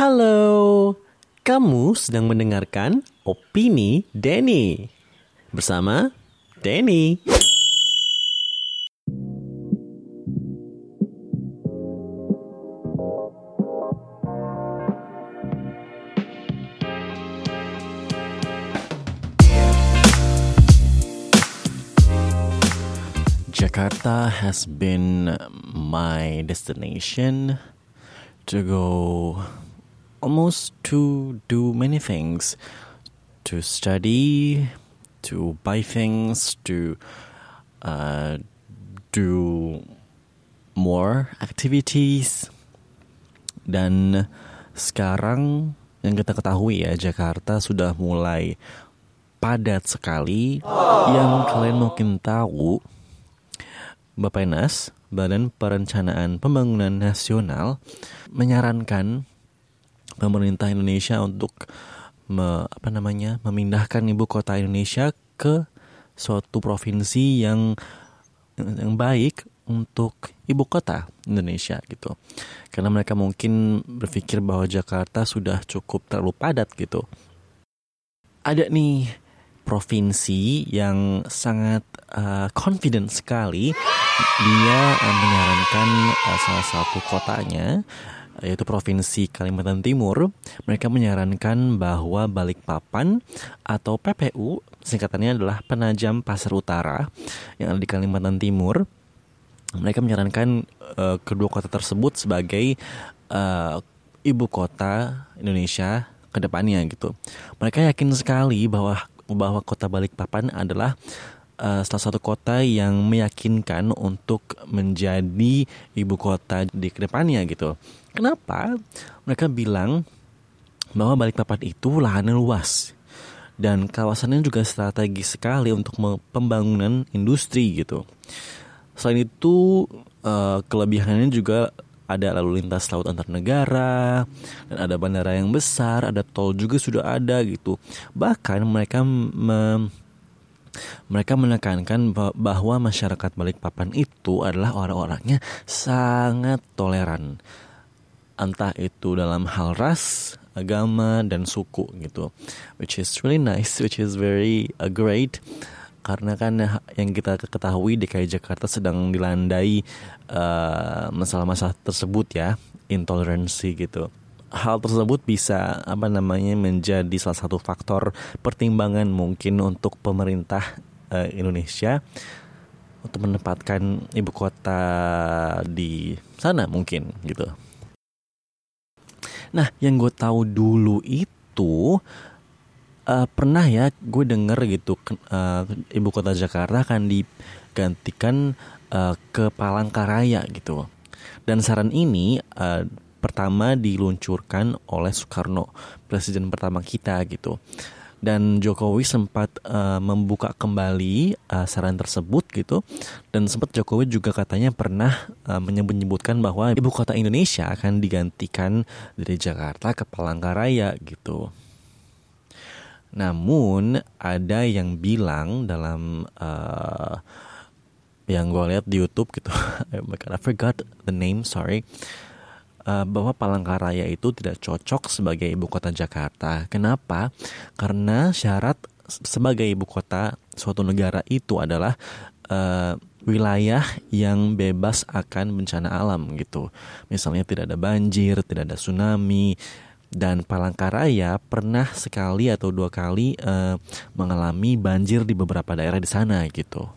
Halo, kamu sedang mendengarkan Opini Denny bersama Denny. Jakarta has been my destination to go almost to do many things to study, to buy things, to uh, do more activities. Dan sekarang yang kita ketahui ya Jakarta sudah mulai padat sekali. Yang kalian mungkin tahu Bapak Nas, Badan Perencanaan Pembangunan Nasional menyarankan pemerintah Indonesia untuk me, apa namanya memindahkan ibu kota Indonesia ke suatu provinsi yang yang baik untuk ibu kota Indonesia gitu. Karena mereka mungkin berpikir bahwa Jakarta sudah cukup terlalu padat gitu. Ada nih provinsi yang sangat uh, confident sekali dia uh, menyarankan uh, salah satu kotanya yaitu Provinsi Kalimantan Timur, mereka menyarankan bahwa Balikpapan atau PPU, singkatannya adalah Penajam Pasar Utara yang ada di Kalimantan Timur, mereka menyarankan uh, kedua kota tersebut sebagai uh, ibu kota Indonesia ke depannya gitu. Mereka yakin sekali bahwa bahwa kota Balikpapan adalah uh, salah satu kota yang meyakinkan untuk menjadi ibu kota di ke depannya gitu. Kenapa? Mereka bilang bahwa Balikpapan itu lahannya luas dan kawasannya juga strategis sekali untuk pembangunan industri gitu. Selain itu uh, kelebihannya juga ada lalu lintas laut antar negara dan ada bandara yang besar, ada tol juga sudah ada gitu. Bahkan mereka me mereka menekankan bahwa masyarakat Balikpapan itu adalah orang-orangnya sangat toleran entah itu dalam hal ras, agama dan suku gitu. Which is really nice, which is very uh, great karena kan yang kita ketahui DKI Jakarta sedang dilandai uh, masalah-masalah uh, tersebut ya, intoleransi gitu. Hal tersebut bisa apa namanya menjadi salah satu faktor pertimbangan mungkin untuk pemerintah uh, Indonesia untuk menempatkan ibu kota di sana mungkin gitu. Nah, yang gue tahu dulu itu uh, pernah ya gue denger gitu uh, ibu kota Jakarta akan digantikan uh, ke Palangkaraya gitu. Dan saran ini uh, pertama diluncurkan oleh Soekarno, presiden pertama kita gitu. Dan Jokowi sempat uh, membuka kembali uh, saran tersebut gitu. Dan sempat Jokowi juga katanya pernah uh, menyebut-nyebutkan bahwa ibu kota Indonesia akan digantikan dari Jakarta ke Palangkaraya gitu. Namun ada yang bilang dalam uh, yang gue lihat di YouTube gitu, I forgot the name, sorry uh, bahwa Palangkaraya itu tidak cocok sebagai ibu kota Jakarta. Kenapa? Karena syarat sebagai ibu kota suatu negara itu adalah uh, wilayah yang bebas akan bencana alam gitu. Misalnya tidak ada banjir, tidak ada tsunami, dan Palangkaraya pernah sekali atau dua kali uh, mengalami banjir di beberapa daerah di sana gitu.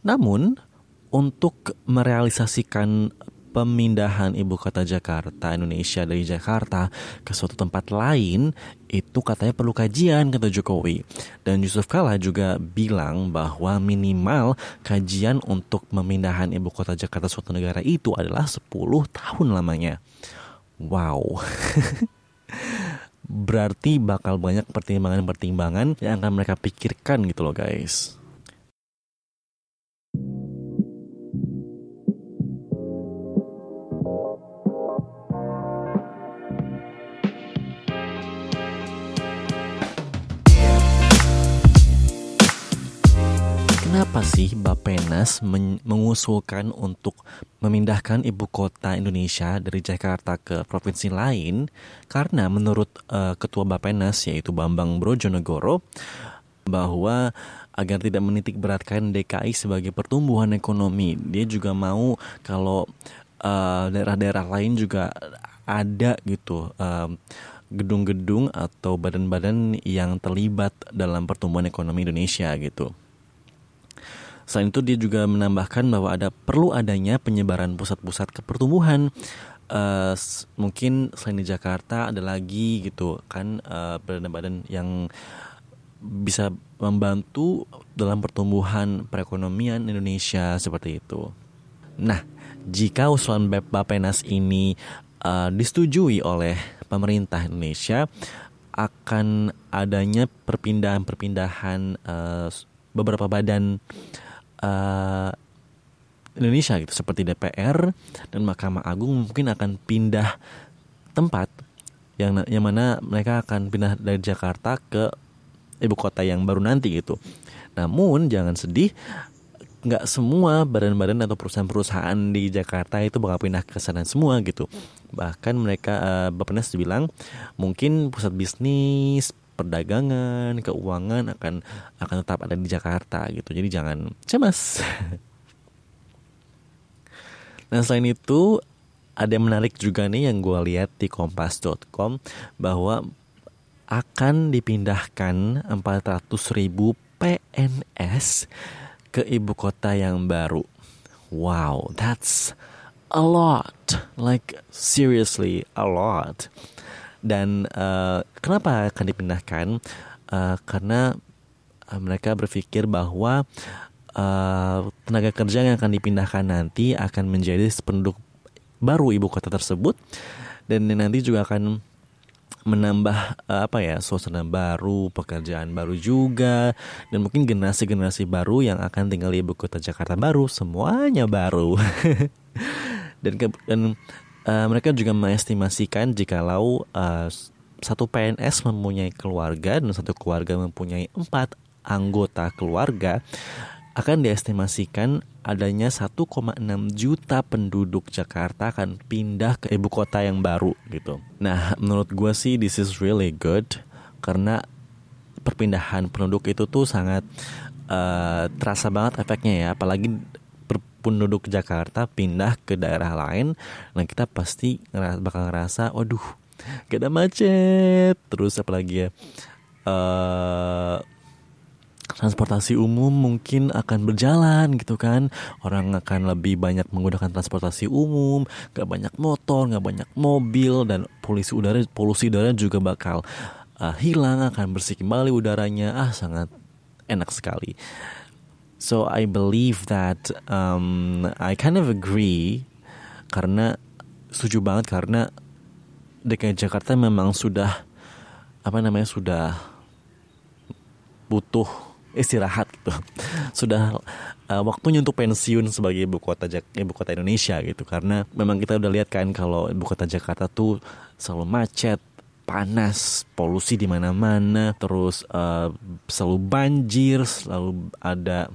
Namun untuk merealisasikan pemindahan ibu kota Jakarta Indonesia dari Jakarta ke suatu tempat lain itu katanya perlu kajian kata Jokowi. Dan Yusuf Kala juga bilang bahwa minimal kajian untuk pemindahan ibu kota Jakarta suatu negara itu adalah 10 tahun lamanya. Wow. Berarti bakal banyak pertimbangan-pertimbangan yang akan mereka pikirkan gitu loh guys Kenapa sih Bapenas men mengusulkan untuk memindahkan ibu kota Indonesia dari Jakarta ke provinsi lain? Karena menurut uh, Ketua Bapenas yaitu Bambang Brojonegoro bahwa agar tidak menitik beratkan DKI sebagai pertumbuhan ekonomi, dia juga mau kalau daerah daerah-daerah lain juga ada gitu. Uh, gedung-gedung atau badan-badan yang terlibat dalam pertumbuhan ekonomi Indonesia gitu. Selain itu dia juga menambahkan bahwa ada perlu adanya penyebaran pusat-pusat kepertumbuhan. Uh, mungkin selain di Jakarta ada lagi gitu kan uh, badan-badan yang bisa membantu dalam pertumbuhan perekonomian Indonesia seperti itu. Nah, jika usulan Bapenas ini uh, disetujui oleh pemerintah Indonesia, akan adanya perpindahan-perpindahan uh, beberapa badan uh, Indonesia gitu seperti DPR dan Mahkamah Agung mungkin akan pindah tempat yang yang mana mereka akan pindah dari Jakarta ke ibu kota yang baru nanti gitu. Namun jangan sedih, nggak semua badan-badan atau perusahaan-perusahaan di Jakarta itu bakal pindah ke sana semua gitu. Bahkan mereka uh, Bapak bilang mungkin pusat bisnis, perdagangan, keuangan akan akan tetap ada di Jakarta gitu. Jadi jangan cemas. nah selain itu ada yang menarik juga nih yang gue lihat di kompas.com bahwa akan dipindahkan 400 ribu PNS ke ibu kota yang baru. Wow, that's a lot. Like seriously a lot. Dan uh, kenapa akan dipindahkan? Uh, karena uh, mereka berpikir bahwa uh, tenaga kerja yang akan dipindahkan nanti akan menjadi penduduk baru ibu kota tersebut. Dan nanti juga akan menambah apa ya suasana baru, pekerjaan baru juga dan mungkin generasi-generasi baru yang akan tinggal di ibu kota Jakarta baru. Semuanya baru. Dan ke, dan uh, mereka juga mengestimasikan jikalau uh, satu PNS mempunyai keluarga dan satu keluarga mempunyai empat anggota keluarga akan diestimasikan adanya 1,6 juta penduduk Jakarta akan pindah ke ibu kota yang baru gitu. Nah, menurut gue sih this is really good karena perpindahan penduduk itu tuh sangat uh, terasa banget efeknya ya, apalagi penduduk Jakarta pindah ke daerah lain, nah kita pasti bakal ngerasa, waduh, gak ada macet, terus apalagi ya, uh, transportasi umum mungkin akan berjalan gitu kan, orang akan lebih banyak menggunakan transportasi umum, gak banyak motor, gak banyak mobil dan polusi udara, polusi udara juga bakal uh, hilang, akan bersih kembali udaranya, ah sangat enak sekali. So I believe that um, I kind of agree karena setuju banget karena DKI Jakarta memang sudah apa namanya sudah butuh istirahat gitu. Sudah uh, waktunya untuk pensiun sebagai ibu kota ibu kota Indonesia gitu. Karena memang kita udah lihat kan kalau ibu kota Jakarta tuh selalu macet panas polusi di mana-mana terus uh, selalu banjir selalu ada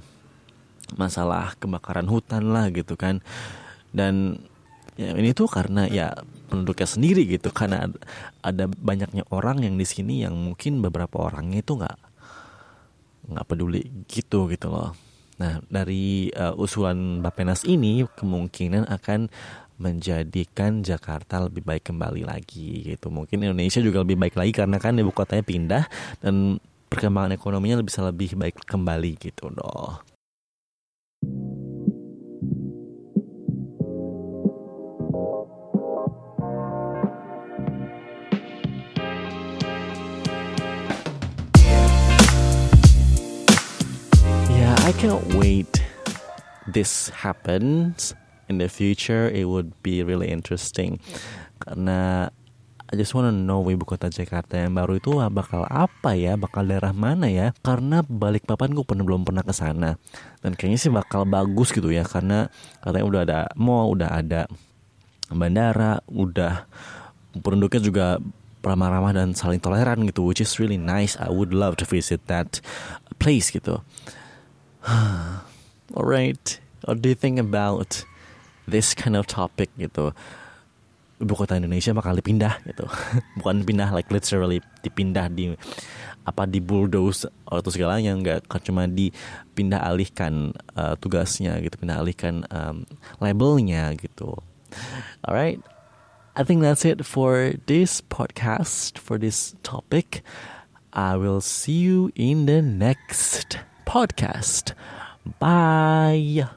masalah kebakaran hutan lah gitu kan. Dan ya ini tuh karena ya penduduknya sendiri gitu karena ada, banyaknya orang yang di sini yang mungkin beberapa orangnya itu nggak nggak peduli gitu gitu loh. Nah dari uh, usulan Bapenas ini kemungkinan akan menjadikan Jakarta lebih baik kembali lagi gitu. Mungkin Indonesia juga lebih baik lagi karena kan ibu kotanya pindah dan perkembangan ekonominya bisa lebih baik kembali gitu loh I can't wait this happens in the future. It would be really interesting karena I just wanna know ibu kota Jakarta yang baru itu bakal apa ya, bakal daerah mana ya? Karena balik papan gue pernah belum pernah ke sana dan kayaknya sih bakal bagus gitu ya karena katanya udah ada mall, udah ada bandara, udah penduduknya juga ramah-ramah dan saling toleran gitu, which is really nice. I would love to visit that place gitu. Alright, what do you think about this kind of topic gitu? Ibu kota Indonesia bakal dipindah gitu, bukan pindah like literally dipindah di apa di bulldoze atau segalanya nggak kan cuma dipindah alihkan uh, tugasnya gitu, pindah alihkan um, labelnya gitu. Alright, I think that's it for this podcast for this topic. I will see you in the next podcast. Bye.